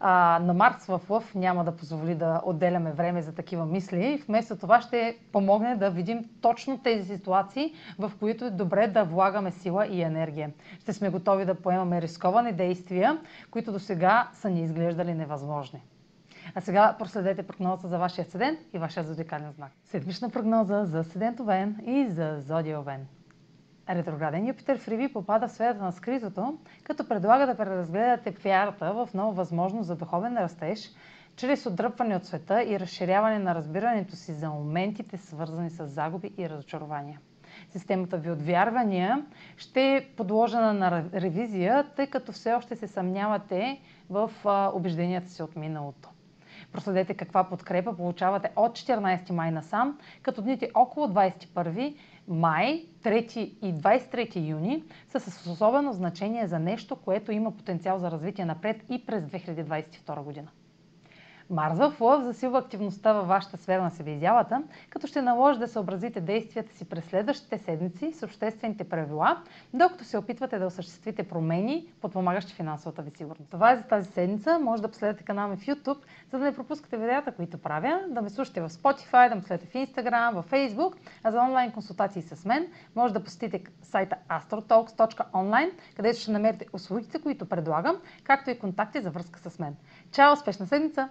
А, на Марс в Лъв няма да позволи да отделяме време за такива мисли. Вместо това ще помогне да видим точно тези ситуации, в които е добре да влагаме сила и енергия. Ще сме готови да поемаме рисковани действия, които до сега са ни изглеждали невъзможни. А сега проследете прогнозата за вашия седент и вашия зодиакален знак. Седмична прогноза за седент Овен и за зодия Овен. Ретрограден Юпитер в Риби попада в сферата на скритото, като предлага да преразгледате вярата в нова възможност за духовен растеж, чрез отдръпване от света и разширяване на разбирането си за моментите, свързани с загуби и разочарования. Системата ви от вярвания ще е подложена на ревизия, тъй като все още се съмнявате в убежденията си от миналото. Проследете каква подкрепа получавате от 14 май насам, като дните около 21 май, 3 и 23 юни са с особено значение за нещо, което има потенциал за развитие напред и през 2022 година. Марс в Лъв засилва активността във вашата сфера на себеизявата, като ще наложи да съобразите действията си през следващите седмици с обществените правила, докато се опитвате да осъществите промени, подпомагащи финансовата ви сигурност. Това е за тази седмица. Може да последвате канала ми в YouTube, за да не пропускате видеята, които правя, да ме слушате в Spotify, да ме следите в Instagram, в Facebook, а за онлайн консултации с мен може да посетите сайта astrotalks.online, където ще намерите услугите, които предлагам, както и контакти за връзка с мен. Чао! Успешна седмица!